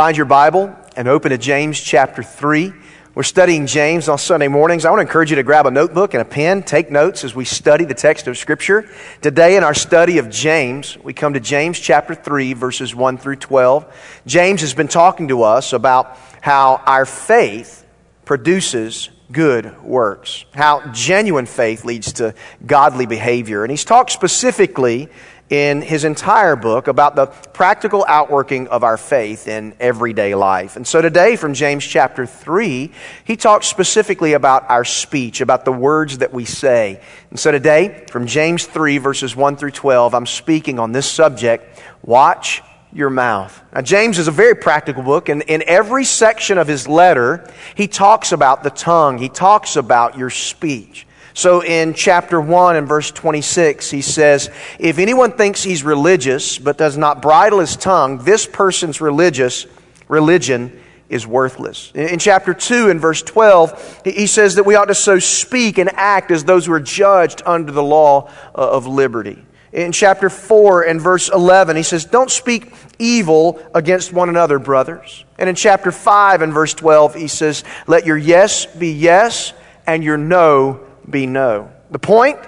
Find your Bible and open to James chapter 3. We're studying James on Sunday mornings. I want to encourage you to grab a notebook and a pen, take notes as we study the text of Scripture. Today, in our study of James, we come to James chapter 3, verses 1 through 12. James has been talking to us about how our faith produces good works, how genuine faith leads to godly behavior. And he's talked specifically in his entire book about the practical outworking of our faith in everyday life. And so today, from James chapter 3, he talks specifically about our speech, about the words that we say. And so today, from James 3, verses 1 through 12, I'm speaking on this subject watch your mouth. Now, James is a very practical book, and in every section of his letter, he talks about the tongue, he talks about your speech. So in chapter 1 and verse 26, he says, If anyone thinks he's religious but does not bridle his tongue, this person's religious religion is worthless. In chapter 2 and verse 12, he says that we ought to so speak and act as those who are judged under the law uh, of liberty. In chapter 4 and verse 11, he says, Don't speak evil against one another, brothers. And in chapter 5 and verse 12, he says, Let your yes be yes and your no be no. The point?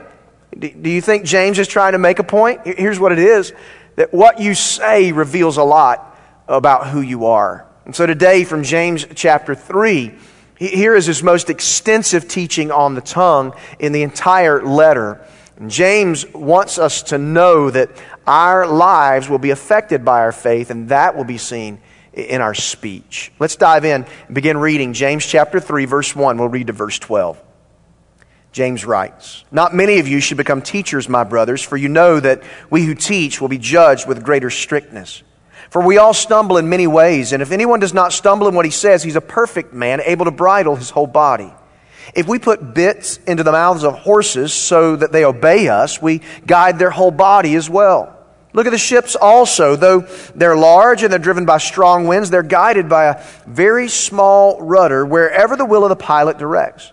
Do you think James is trying to make a point? Here's what it is that what you say reveals a lot about who you are. And so today, from James chapter 3, here is his most extensive teaching on the tongue in the entire letter. And James wants us to know that our lives will be affected by our faith, and that will be seen in our speech. Let's dive in and begin reading James chapter 3, verse 1. We'll read to verse 12. James writes, Not many of you should become teachers, my brothers, for you know that we who teach will be judged with greater strictness. For we all stumble in many ways, and if anyone does not stumble in what he says, he's a perfect man, able to bridle his whole body. If we put bits into the mouths of horses so that they obey us, we guide their whole body as well. Look at the ships also. Though they're large and they're driven by strong winds, they're guided by a very small rudder wherever the will of the pilot directs.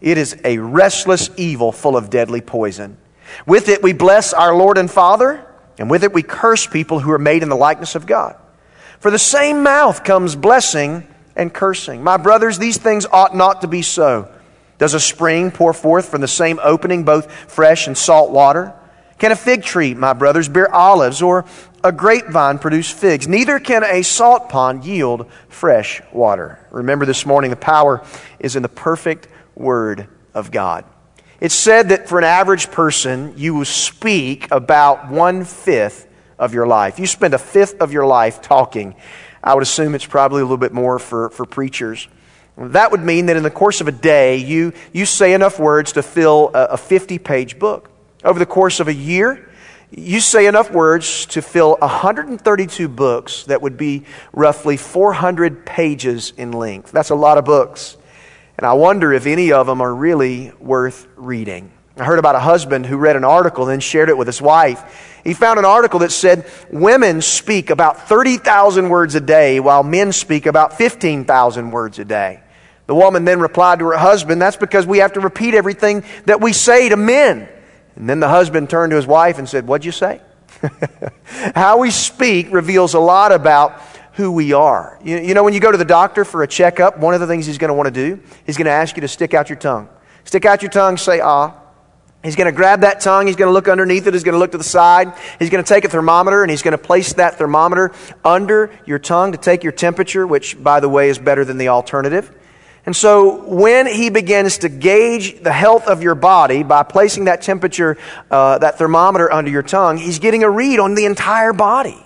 It is a restless evil full of deadly poison. With it we bless our Lord and Father, and with it we curse people who are made in the likeness of God. For the same mouth comes blessing and cursing. My brothers, these things ought not to be so. Does a spring pour forth from the same opening both fresh and salt water? Can a fig tree, my brothers, bear olives, or a grapevine produce figs? Neither can a salt pond yield fresh water. Remember this morning, the power is in the perfect Word of God. It's said that for an average person, you speak about one fifth of your life. You spend a fifth of your life talking. I would assume it's probably a little bit more for, for preachers. That would mean that in the course of a day, you, you say enough words to fill a, a 50 page book. Over the course of a year, you say enough words to fill 132 books that would be roughly 400 pages in length. That's a lot of books. And I wonder if any of them are really worth reading. I heard about a husband who read an article and then shared it with his wife. He found an article that said women speak about 30,000 words a day while men speak about 15,000 words a day. The woman then replied to her husband, That's because we have to repeat everything that we say to men. And then the husband turned to his wife and said, What'd you say? How we speak reveals a lot about who we are. You, you know, when you go to the doctor for a checkup, one of the things he's going to want to do, he's going to ask you to stick out your tongue. Stick out your tongue, say ah. He's going to grab that tongue. He's going to look underneath it. He's going to look to the side. He's going to take a thermometer and he's going to place that thermometer under your tongue to take your temperature, which, by the way, is better than the alternative. And so when he begins to gauge the health of your body by placing that temperature, uh, that thermometer under your tongue, he's getting a read on the entire body.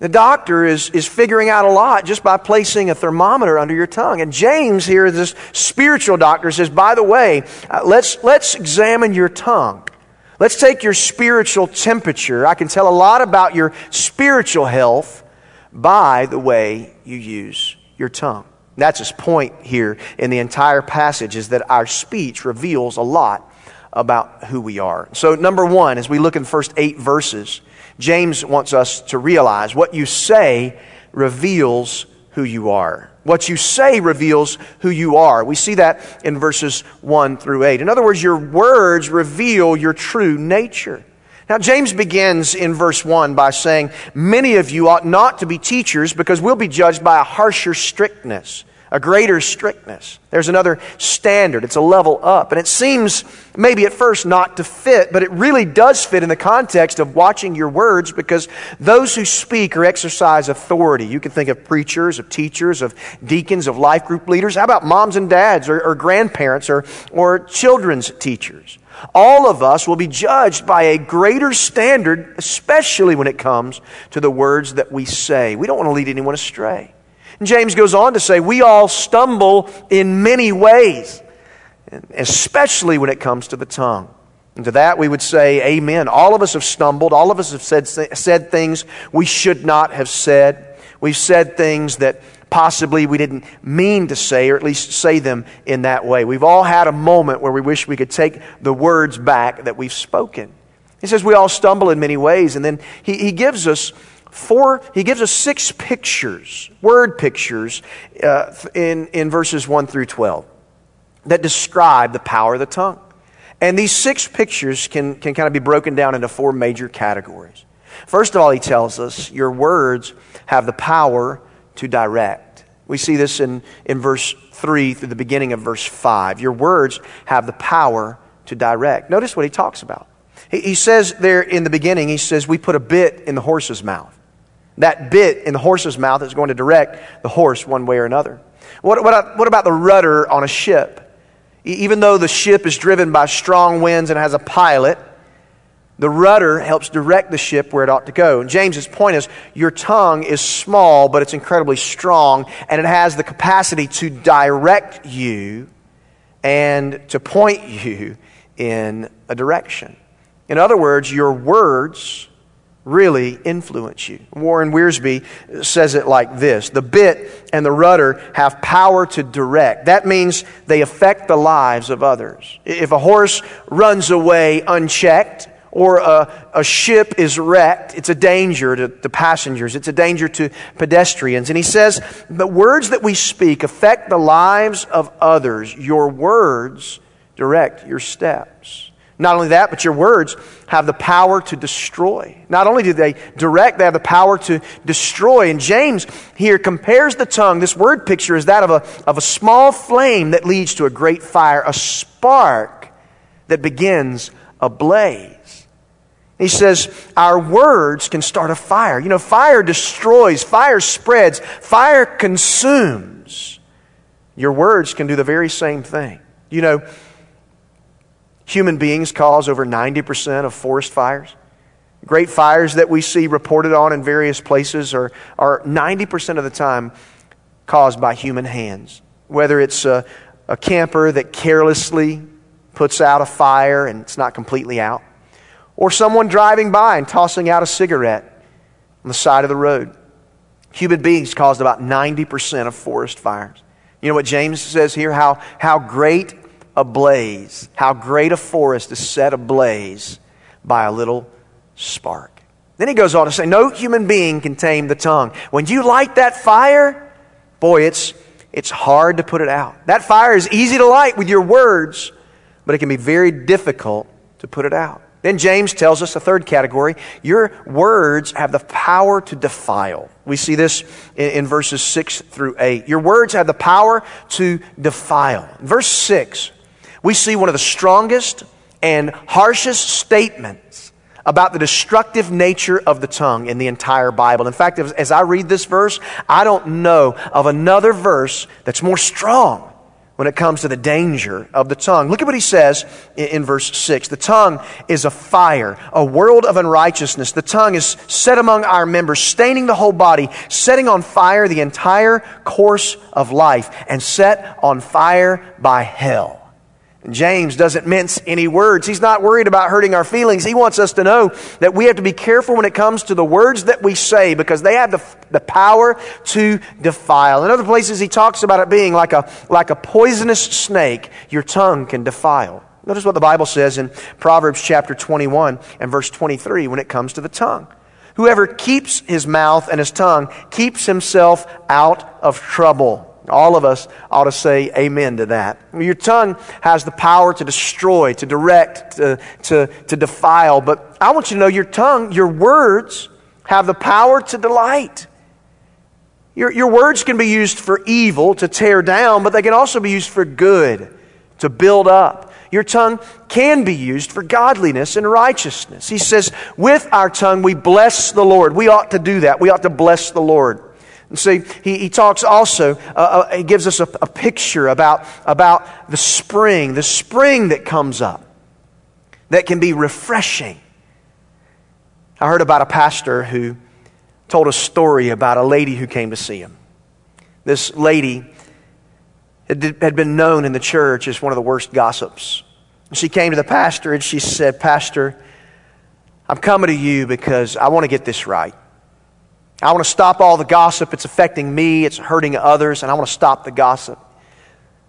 The doctor is, is figuring out a lot just by placing a thermometer under your tongue. And James here, this spiritual doctor, says, by the way, uh, let's, let's examine your tongue. Let's take your spiritual temperature. I can tell a lot about your spiritual health by the way you use your tongue. That's his point here in the entire passage is that our speech reveals a lot about who we are. So, number one, as we look in the first eight verses, James wants us to realize what you say reveals who you are. What you say reveals who you are. We see that in verses 1 through 8. In other words, your words reveal your true nature. Now, James begins in verse 1 by saying, Many of you ought not to be teachers because we'll be judged by a harsher strictness a greater strictness. There's another standard. It's a level up. And it seems maybe at first not to fit, but it really does fit in the context of watching your words because those who speak or exercise authority, you can think of preachers, of teachers, of deacons, of life group leaders. How about moms and dads or, or grandparents or, or children's teachers? All of us will be judged by a greater standard, especially when it comes to the words that we say. We don't want to lead anyone astray. And James goes on to say, We all stumble in many ways, especially when it comes to the tongue. And to that we would say, Amen. All of us have stumbled. All of us have said, said things we should not have said. We've said things that possibly we didn't mean to say, or at least say them in that way. We've all had a moment where we wish we could take the words back that we've spoken. He says we all stumble in many ways, and then he, he gives us four, he gives us six pictures, word pictures, uh, in, in verses 1 through 12 that describe the power of the tongue. And these six pictures can, can kind of be broken down into four major categories. First of all, he tells us your words have the power to direct. We see this in, in verse 3 through the beginning of verse 5. Your words have the power to direct. Notice what he talks about. He, he says there in the beginning, he says, We put a bit in the horse's mouth. That bit in the horse's mouth is going to direct the horse one way or another. What, what, what about the rudder on a ship? Even though the ship is driven by strong winds and has a pilot, the rudder helps direct the ship where it ought to go. And James's point is your tongue is small, but it's incredibly strong, and it has the capacity to direct you and to point you in a direction. In other words, your words really influence you. Warren Wiersbe says it like this The bit and the rudder have power to direct. That means they affect the lives of others. If a horse runs away unchecked, or a, a ship is wrecked, it's a danger to the passengers, it's a danger to pedestrians. And he says, The words that we speak affect the lives of others. Your words direct your steps. Not only that, but your words have the power to destroy. Not only do they direct, they have the power to destroy. And James here compares the tongue, this word picture is that of a, of a small flame that leads to a great fire, a spark that begins a blaze. He says, Our words can start a fire. You know, fire destroys, fire spreads, fire consumes. Your words can do the very same thing. You know, Human beings cause over 90% of forest fires. Great fires that we see reported on in various places are, are 90% of the time caused by human hands. Whether it's a, a camper that carelessly puts out a fire and it's not completely out, or someone driving by and tossing out a cigarette on the side of the road. Human beings caused about 90% of forest fires. You know what James says here? How, how great ablaze, how great a forest is set ablaze by a little spark. Then he goes on to say, No human being can tame the tongue. When you light that fire, boy, it's, it's hard to put it out. That fire is easy to light with your words, but it can be very difficult to put it out. Then James tells us a third category your words have the power to defile. We see this in, in, verses 6 through 8. Your words have the power to defile. Verse 6 we see one of the strongest and harshest statements about the destructive nature of the tongue in the entire Bible. In fact, as I read this verse, I don't know of another verse that's more strong when it comes to the danger of the tongue. Look at what he says in, verse 6. The tongue is a fire, a world of unrighteousness. The tongue is set among our members, staining the whole body, setting on fire the entire course of life, and set on fire by hell. James doesn't mince any words. He's not worried about hurting our feelings. He wants us to know that we have to be careful when it comes to the words that we say because they have the, the power to defile. In other places, he talks about it being like a, like a poisonous snake, your tongue can defile. Notice what the Bible says in Proverbs chapter 21 and verse 23 when it comes to the tongue. Whoever keeps his mouth and his tongue keeps himself out of trouble. All of us ought to say amen to that. Your tongue has the power to destroy, to direct, to, to, to defile. But I want you to know your tongue, your words, have the power to delight. Your, your words can be used for evil, to tear down, but they can also be used for good, to build up. Your tongue can be used for godliness and righteousness. He says, with our tongue we bless the Lord. We ought to do that. We ought to bless the Lord. And see, he, he talks also, uh, uh, he gives us a, a picture about, about the spring, the spring that comes up that can be refreshing. I heard about a pastor who told a story about a lady who came to see him. This lady had been known in the church as one of the worst gossips. She came to the pastor and she said, Pastor, I'm coming to you because I want to get this right. I want to stop all the gossip. It's affecting me, it's hurting others, and I want to stop the gossip.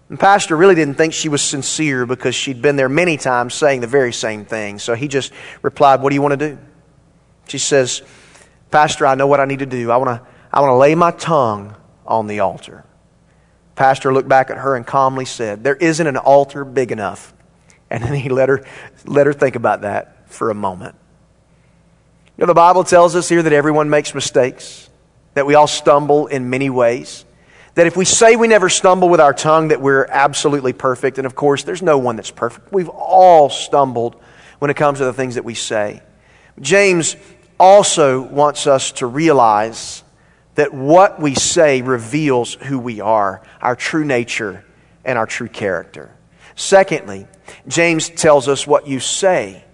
And Pastor really didn't think she was sincere because she'd been there many times saying the very same thing. So he just replied, What do you want to do? She says, Pastor, I know what I need to do. I want to, I want to lay my tongue on the altar. Pastor looked back at her and calmly said, There isn't an altar big enough. And then he let her, let her think about that for a moment. You know, the Bible tells us here that everyone makes mistakes, that we all stumble in many ways. That if we say we never stumble with our tongue, that we're absolutely perfect. And of course, there's no one that's perfect. We've all stumbled when it comes to the things that we say. James also wants us to realize that what we say reveals who we are, our true nature, and our true character. Secondly, James tells us what you say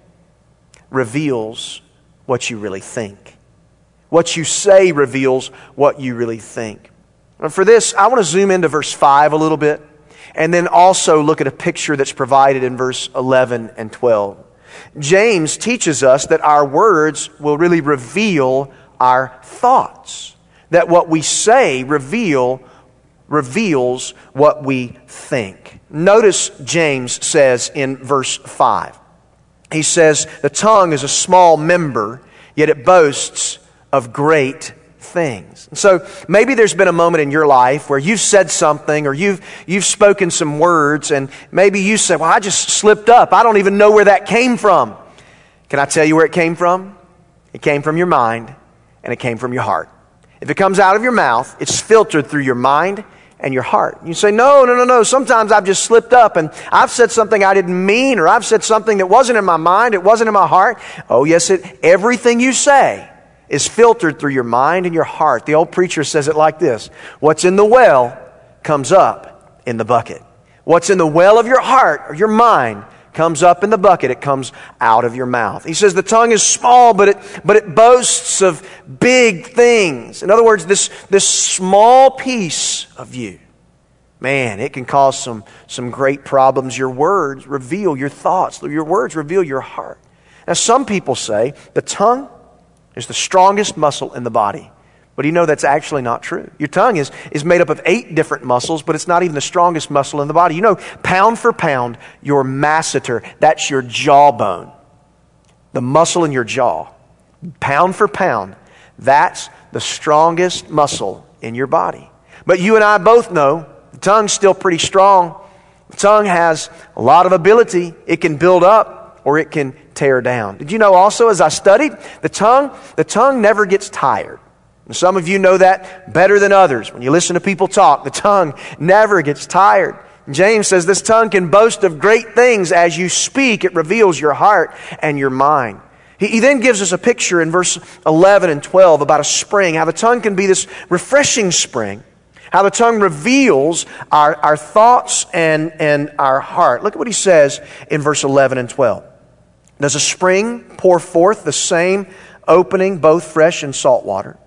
reveals what you really think. What you say reveals what you really think. And for this, I want to zoom into verse 5 a little bit and then also look at a picture that's provided in verse 11 and 12. James teaches us that our words will really reveal our thoughts. That what we say reveal reveals what we think. Notice James says in verse 5 he says, The tongue is a small member, yet it boasts of great things. so maybe there's been a moment in your life where you've said something or you've, you've spoken some words, and maybe you say, Well, I just slipped up. I don't even know where that came from. Can I tell you where it came from? It came from your mind and it came from your heart. If it comes out of your mouth, it's filtered through your mind and your heart. You say, no, no, no, no. Sometimes I've just slipped up and I've said something I didn't mean or I've said something that wasn't in my mind, it wasn't in my heart. Oh, yes, it, everything you say is filtered through your mind and your heart. The old preacher says it like this What's in the well comes up in the bucket. What's in the well of your heart or your mind comes up in the bucket, it comes out of your mouth. He says the tongue is small, but it, but it boasts of big things. In other words, this, this small piece of you, man, it can cause some, some great problems. Your words reveal your thoughts, your words reveal your heart. Now, some people say the tongue is the strongest muscle in the body. But you know that's actually not true. Your tongue is, is made up of eight different muscles, but it's not even the strongest muscle in the body. You know, pound for pound, your masseter, that's your jawbone, the muscle in your jaw. Pound for pound, that's the strongest muscle in your body. But you and I both know the tongue's still pretty strong. The tongue has a lot of ability. It can build up or it can tear down. Did you know also as I studied, the tongue, the tongue never gets tired. And some of you know that better than others. When you listen to people talk, the tongue never gets tired. James says this tongue can boast of great things. As you speak, it reveals your heart and your mind. He, he, then gives us a picture in verse 11 and 12 about a spring, how the tongue can be this refreshing spring, how the tongue reveals our, our thoughts and, and our heart. Look at what he says in verse 11 and 12. Does a spring pour forth the same opening, both fresh and salt water?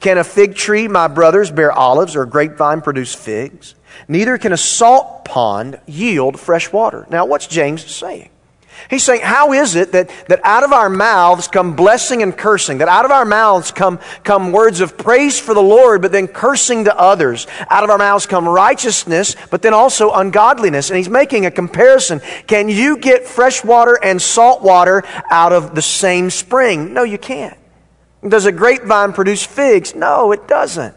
Can a fig tree, my brothers, bear olives or a grapevine produce figs? neither can a salt pond yield fresh water. Now, what's James saying? He's saying, how is it that, that out of our mouths come blessing and cursing? That out of our mouths come, come words of praise for the Lord, but then cursing to others. Out of our mouths come righteousness, but then also ungodliness. And he's making a comparison. Can you get fresh water and salt water out of the same spring? No, you can't. Does a grapevine produce figs? No, it doesn't.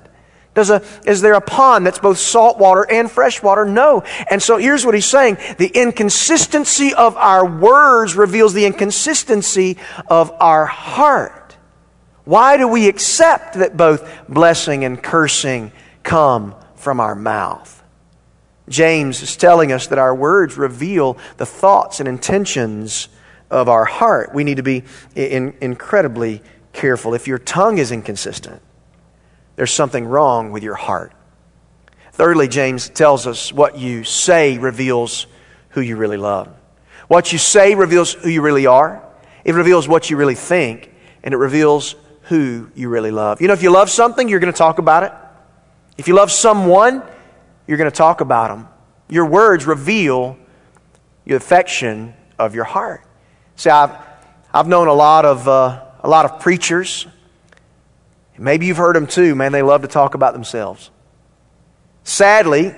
Does a, is there a pond that's both salt water and fresh water? No. And so here's what he's saying. The inconsistency of our words reveals the inconsistency of our heart. Why do we accept that both blessing and cursing come from our mouth? James is telling us that our words reveal the thoughts and intentions of our heart. We need to be in, incredibly careful. If your tongue is inconsistent, there's something wrong with your heart. Thirdly, James tells us what you say reveals who you really love. What you say reveals who you really are. It reveals what you really think, and it reveals who you really love. You know, if you love something, you're going to talk about it. If you love someone, you're going to talk about them. Your words reveal the affection of your heart. See, I've, I've known a lot of, uh, a lot of preachers Maybe you've heard them too, man, they love to talk about themselves. Sadly,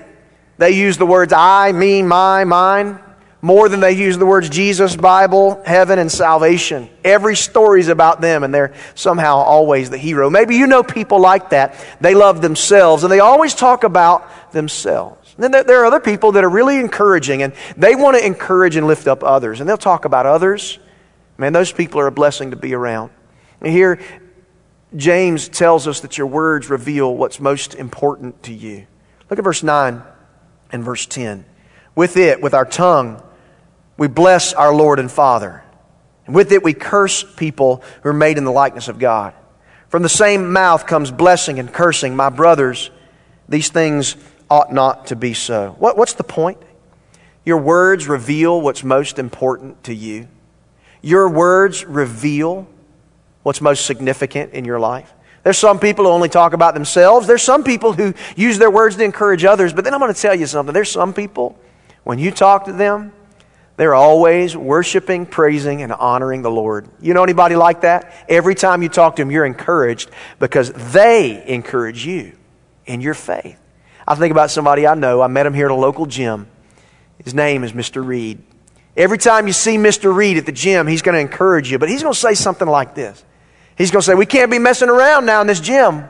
they use the words I, me, my, mine more than they use the words Jesus, Bible, heaven, and salvation. Every story's about them, and they're somehow always the hero. Maybe you know people like that. They love themselves, and they always talk about themselves. And then there are other people that are really encouraging, and they want to encourage and lift up others, and they'll talk about others. Man, those people are a blessing to be around. And here, James tells us that your words reveal what's most important to you. Look at verse 9 and verse 10. With it, with our tongue, we bless our Lord and Father. And with it, we curse people who are made in the likeness of God. From the same mouth comes blessing and cursing. My brothers, these things ought not to be so. What, what's the point? Your words reveal what's most important to you. Your words reveal what's most significant in your life. There's some people who only talk about themselves. There's some people who use their words to encourage others. But then I'm going to tell you something. There's some people, when you talk to them, they're always worshiping, praising, and honoring the Lord. You know anybody like that? Every time you talk to them, you're encouraged because they encourage you in your faith. I think about somebody I know. I met him here at a local gym. His name is Mr. Reed. Every time you see Mr. Reed at the gym, he's going to encourage you, but he's going to say something like this He's going to say, We can't be messing around now in this gym.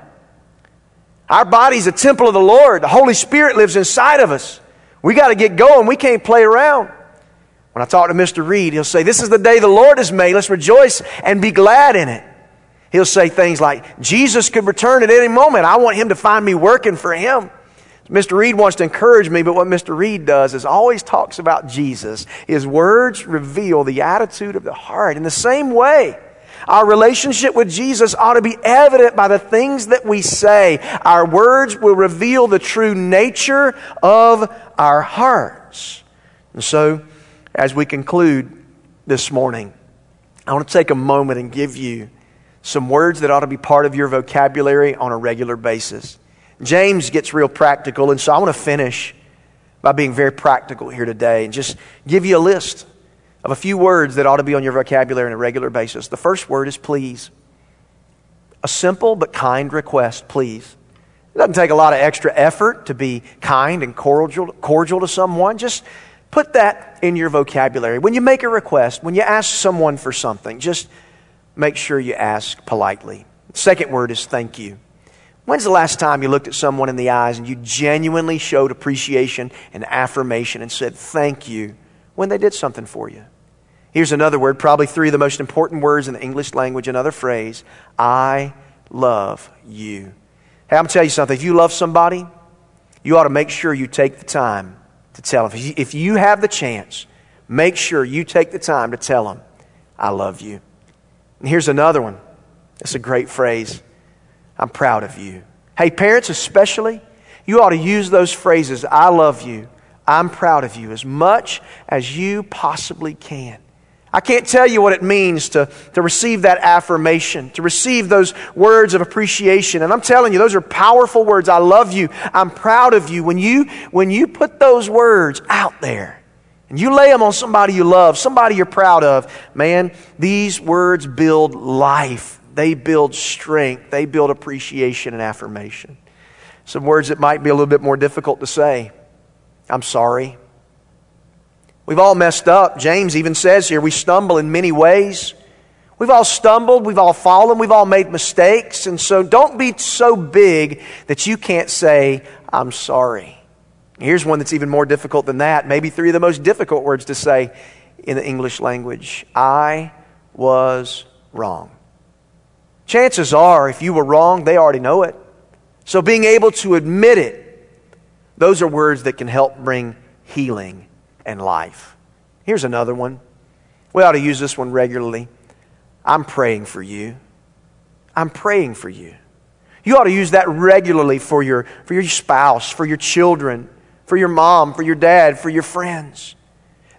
Our body's a temple of the Lord. The Holy Spirit lives inside of us. We got to get going. We can't play around. When I talk to Mr. Reed, he'll say, This is the day the Lord has made. Let's rejoice and be glad in it. He'll say things like, Jesus could return at any moment. I want him to find me working for him. Mr. Reed wants to encourage me, but what Mr. Reed does is always talks about Jesus. His words reveal the attitude of the heart. In the same way, our relationship with Jesus ought to be evident by the things that we say. Our words will reveal the true nature of our hearts. And so, as we conclude this morning, I want to take a moment and give you some words that ought to be part of your vocabulary on a regular basis. James gets real practical, and so I want to finish by being very practical here today and just give you a list of a few words that ought to be on your vocabulary on a regular basis. The first word is please. A simple but kind request, please. It doesn't take a lot of extra effort to be kind and cordial, cordial to someone. Just put that in your vocabulary. When you make a request, when you ask someone for something, just make sure you ask politely. Second word is thank you. When's the last time you looked at someone in the eyes and you genuinely showed appreciation and affirmation and said thank you when they did something for you? Here's another word, probably three of the most important words in the English language, another phrase I love you. Hey, I'm going to tell you something. If you love somebody, you ought to make sure you take the time to tell them. If you have the chance, make sure you take the time to tell them, I love you. And here's another one. It's a great phrase. I'm proud of you. Hey, parents, especially, you ought to use those phrases, I love you, I'm proud of you, as much as you possibly can. I can't tell you what it means to, to receive that affirmation, to receive those words of appreciation. And I'm telling you, those are powerful words. I love you. I'm proud of you. When you, when you put those words out there and you lay them on somebody you love, somebody you're proud of, man, these words build life. They build strength. They build appreciation and affirmation. Some words that might be a little bit more difficult to say. I'm sorry. We've all messed up. James even says here we stumble in many ways. We've all stumbled, we've all fallen, we've all made mistakes. And so don't be so big that you can't say, I'm sorry. Here's one that's even more difficult than that. Maybe three of the most difficult words to say in the English language I was wrong. Chances are, if you were wrong, they already know it. So being able to admit it, those are words that can help bring healing and life. Here's another one. We ought to use this one regularly. I'm praying for you. I'm praying for you. You ought to use that regularly for your, for your spouse, for your children, for your mom, for your dad, for your friends.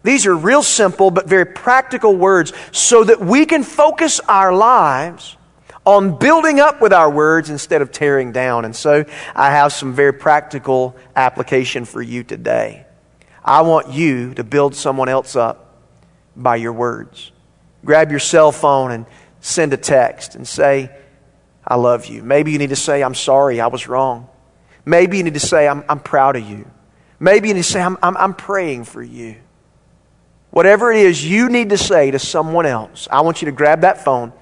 These are real simple but very practical words so that we can focus our lives on building up with our words instead of tearing down. And so I have some very practical application for you today. I want you to build someone else up by your words. Grab your cell phone and send a text and say, I love you. Maybe you need to say, I'm sorry, I was wrong. Maybe you need to say, I'm, I'm proud of you. Maybe you need to say, I'm, I'm, I'm praying for you. Whatever it is you need to say to someone else, I want you to grab that phone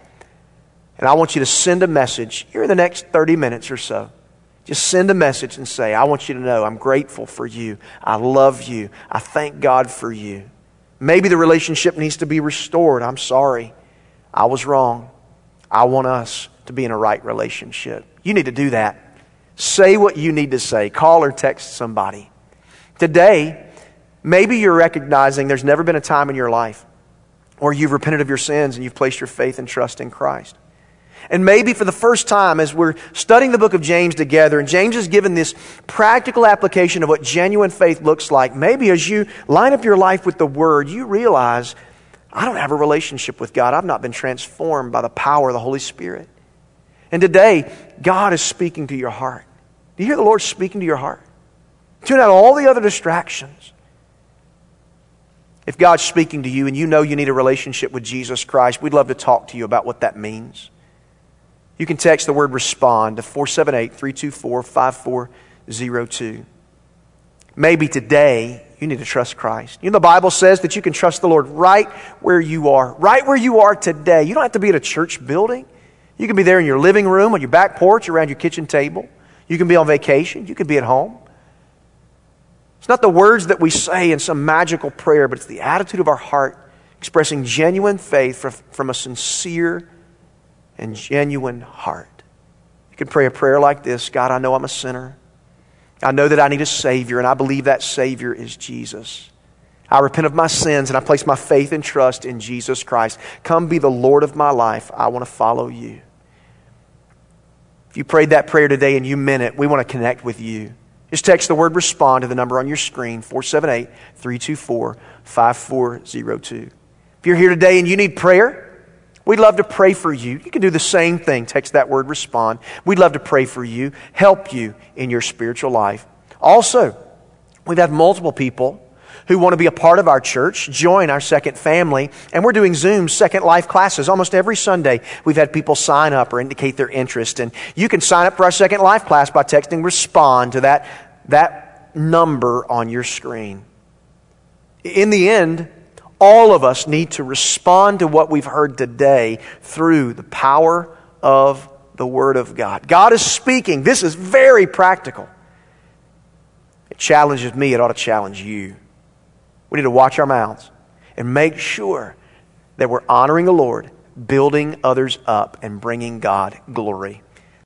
and I want you to send a message here in the next 30 minutes or so. Just send a message and say, I want you to know I'm grateful for you. I love you. I thank God for you. Maybe the relationship needs to be restored. I'm sorry. I was wrong. I want us to be in a right relationship. You need to do that. Say what you need to say. Call or text somebody. Today, maybe you're recognizing there's never been a time in your life where you've repented of your sins and you've placed your faith and trust in Christ. And maybe for the first time, as we're studying the book of James together, and James has given this practical application of what genuine faith looks like, maybe as you line up your life with the Word, you realize, I don't have a relationship with God. I've not been transformed by the power of the Holy Spirit. And today, God is speaking to your heart. Do you hear the Lord speaking to your heart? Tune out all the other distractions. If God's speaking to you and you know you need a relationship with Jesus Christ, we'd love to talk to you about what that means. You can text the word respond to 478 324 5402. Maybe today you need to trust Christ. You know, the Bible says that you can trust the Lord right where you are, right where you are today. You don't have to be at a church building. You can be there in your living room, on your back porch, around your kitchen table. You can be on vacation. You can be at home. It's not the words that we say in some magical prayer, but it's the attitude of our heart expressing genuine faith from a sincere and genuine heart. You can pray a prayer like this God, I know I'm a sinner. I know that I need a Savior, and I believe that Savior is Jesus. I repent of my sins and I place my faith and trust in Jesus Christ. Come be the Lord of my life. I want to follow you. If you prayed that prayer today and you meant it, we want to connect with you. Just text the word respond to the number on your screen, 478 324 5402. If you're here today and you need prayer, We'd love to pray for you. You can do the same thing. Text that word respond. We'd love to pray for you, help you in your spiritual life. Also, we've had multiple people who want to be a part of our church join our second family. And we're doing Zoom Second Life classes almost every Sunday. We've had people sign up or indicate their interest. And you can sign up for our Second Life class by texting respond to that, that number on your screen. In the end, all of us need to respond to what we've heard today through the power of the Word of God. God is speaking. This is very practical. It challenges me, it ought to challenge you. We need to watch our mouths and make sure that we're honoring the Lord, building others up, and bringing God glory.